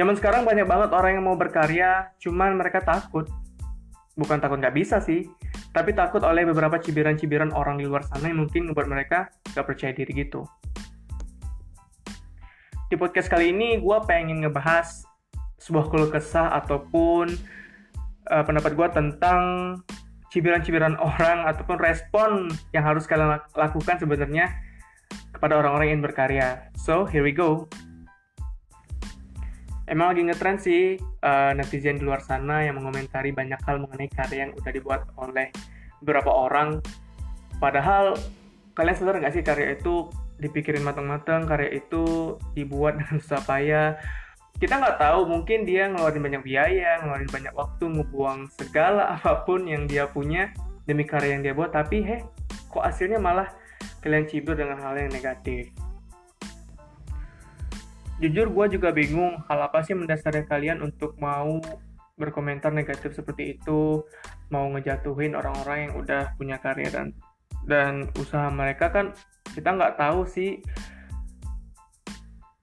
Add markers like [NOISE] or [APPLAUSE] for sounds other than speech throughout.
Zaman sekarang banyak banget orang yang mau berkarya, cuman mereka takut. Bukan takut nggak bisa sih, tapi takut oleh beberapa cibiran-cibiran orang di luar sana yang mungkin membuat mereka nggak percaya diri gitu. Di podcast kali ini, gue pengen ngebahas sebuah keluh kesah ataupun uh, pendapat gue tentang cibiran-cibiran [LAUGHS] orang ataupun respon yang harus kalian lakukan sebenarnya kepada orang-orang yang berkarya. So, here we go. Emang lagi ngetrend sih uh, netizen di luar sana yang mengomentari banyak hal mengenai karya yang udah dibuat oleh beberapa orang. Padahal kalian sadar nggak sih karya itu dipikirin matang-matang karya itu dibuat dengan susah payah? Kita nggak tahu mungkin dia ngeluarin banyak biaya ngeluarin banyak waktu ngebuang segala [LAUGHS] apa pun yang dia punya demi karya yang dia buat. Tapi heh kok hasilnya malah kalian cibur dengan hal yang negatif jujur gue juga bingung hal apa sih mendasari kalian untuk mau berkomentar negatif seperti itu mau ngejatuhin orang-orang yang udah punya karya dan dan usaha mereka kan kita nggak tahu sih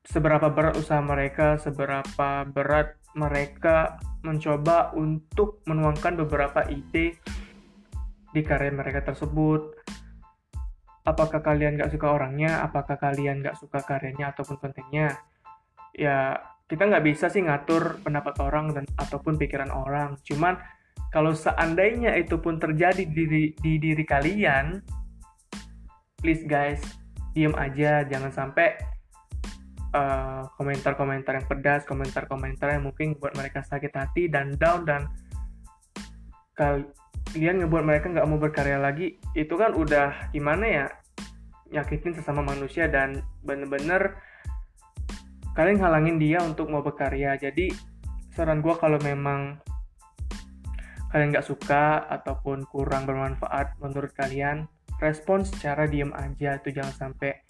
seberapa berat usaha mereka, seberapa berat mereka mencoba untuk menuangkan beberapa ide di karya mereka tersebut. Apakah kalian nggak suka orangnya? Apakah kalian nggak suka karyanya ataupun kontennya? Ya, kita nggak bisa sih ngatur pendapat orang dan ataupun pikiran orang. Cuman kalau seandainya itu pun terjadi di, di diri kalian, please guys diem aja jangan sampai komentar eh, komentar-komentar yang pedas komentar-komentar yang mungkin buat mereka sakit hati dan down dan kalian ngebuat mereka nggak mau berkarya lagi itu kan udah gimana ya nyakitin sesama manusia dan bener-bener kalian halangin dia untuk mau berkarya. Jadi saran gue kalau memang kalian nggak suka ataupun kurang bermanfaat menurut kalian respon secara diem aja. Itu jangan sampai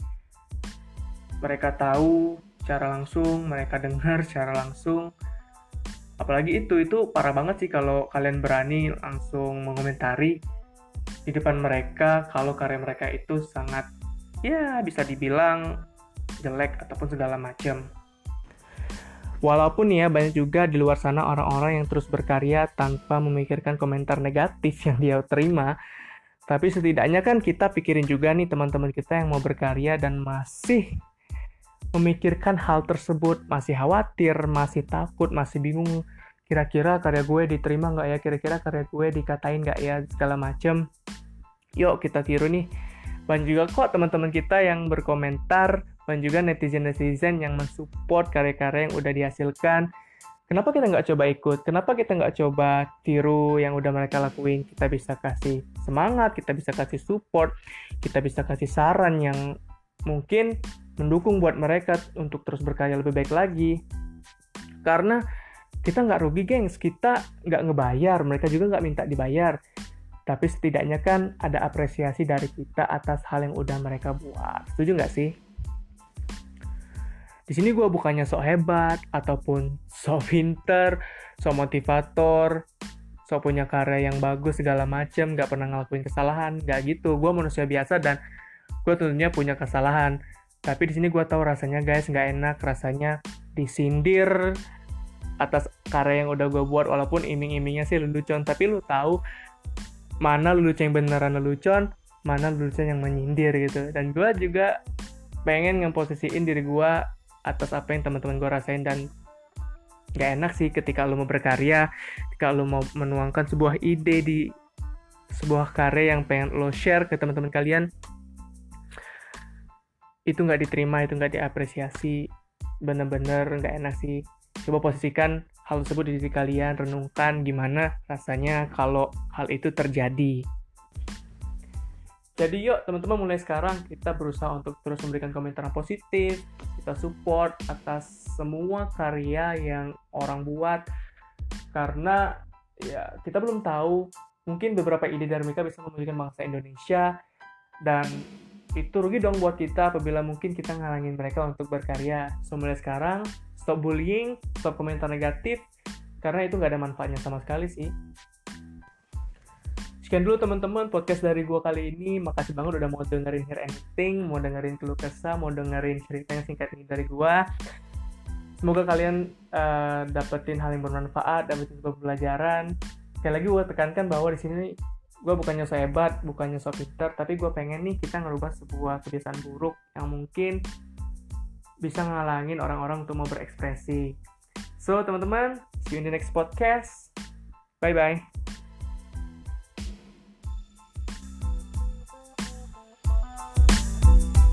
mereka tahu secara langsung mereka dengar [LAUGHS] secara langsung. Apalagi itu itu parah banget sih kalau kalian berani langsung mengomentari di depan mereka kalau karya mereka itu sangat ya bisa dibilang jelek ataupun segala macam Walaupun ya banyak juga di luar sana orang-orang yang terus berkarya tanpa memikirkan komentar negatif [LAUGHS] yang dia terima, tapi setidaknya kan kita pikirin juga nih teman-teman kita yang mau berkarya dan masih memikirkan hal tersebut, masih khawatir, masih takut, masih bingung kira-kira karya gue diterima nggak ya, kira-kira karya gue dikatain nggak ya, segala macem. Yuk kita tiru nih. Banyak juga kok teman-teman kita yang berkomentar, dan juga netizen-netizen yang mensupport karya-karya yang udah dihasilkan, Kenapa kita nggak coba ikut? Kenapa kita nggak coba tiru yang udah mereka lakuin? Kita bisa kasih semangat, kita bisa kasih support, kita bisa kasih saran yang mungkin mendukung buat mereka untuk terus berkarya lebih baik lagi. Karena kita nggak rugi, gengs. Kita nggak ngebayar, mereka juga nggak minta dibayar. Tapi setidaknya kan ada apresiasi dari kita atas hal yang udah mereka buat. Setuju nggak sih? Di sini gue bukannya sok hebat ataupun sok pinter, sok motivator, sok punya karya yang bagus segala macem, gak pernah ngelakuin kesalahan, gak gitu. Gue manusia biasa dan gue tentunya punya kesalahan. Tapi di sini gue tahu rasanya guys gak enak, rasanya disindir atas karya yang udah gue buat walaupun iming-imingnya sih lelucon tapi lu tahu mana lelucon yang beneran lelucon mana lelucon yang menyindir gitu dan gue juga pengen ngeposisiin diri gue atas apa yang teman-teman gue rasain. Dan gak enak sih ketika lo mau berkarya ketika lo mau menuangkan sebuah ide di sebuah karya yang pengen lo share ke teman-teman kalian itu nggak diterima itu nggak diapresiasi. Bener-bener nggak enak sih. Coba posisikan hal tersebut di diri kalian renungkan gimana rasanya kalau hal itu terjadi. Jadi yuk teman-teman mulai sekarang. Kita berusaha untuk terus memberikan komentar positif, kita support atas semua karya yang orang buat karena ya kita belum tahu mungkin beberapa ide dari mereka bisa memajukan bangsa Indonesia dan itu rugi dong buat kita apabila mungkin kita ngalangin mereka untuk berkarya. So sekarang stop bullying, stop komentar negatif karena itu nggak ada manfaatnya sama sekali sih. Sekian dulu teman-teman podcast dari gue kali ini. Makasih banget udah mau dengerin Hear Anything, mau dengerin keluh kesah, mau dengerin cerita yang singkat ini dari gue. semoga kalian uh, dapetin hal yang bermanfaat dapetin pelajaran sekali lagi gue tekankan bahwa di sini gue bukannya so hebat bukannya so pinter tapi gue pengen nih kita ngerubah sebuah kebiasaan buruk yang mungkin bisa ngalangin orang-orang untuk mau berekspresi so teman-teman see you in the next podcast bye bye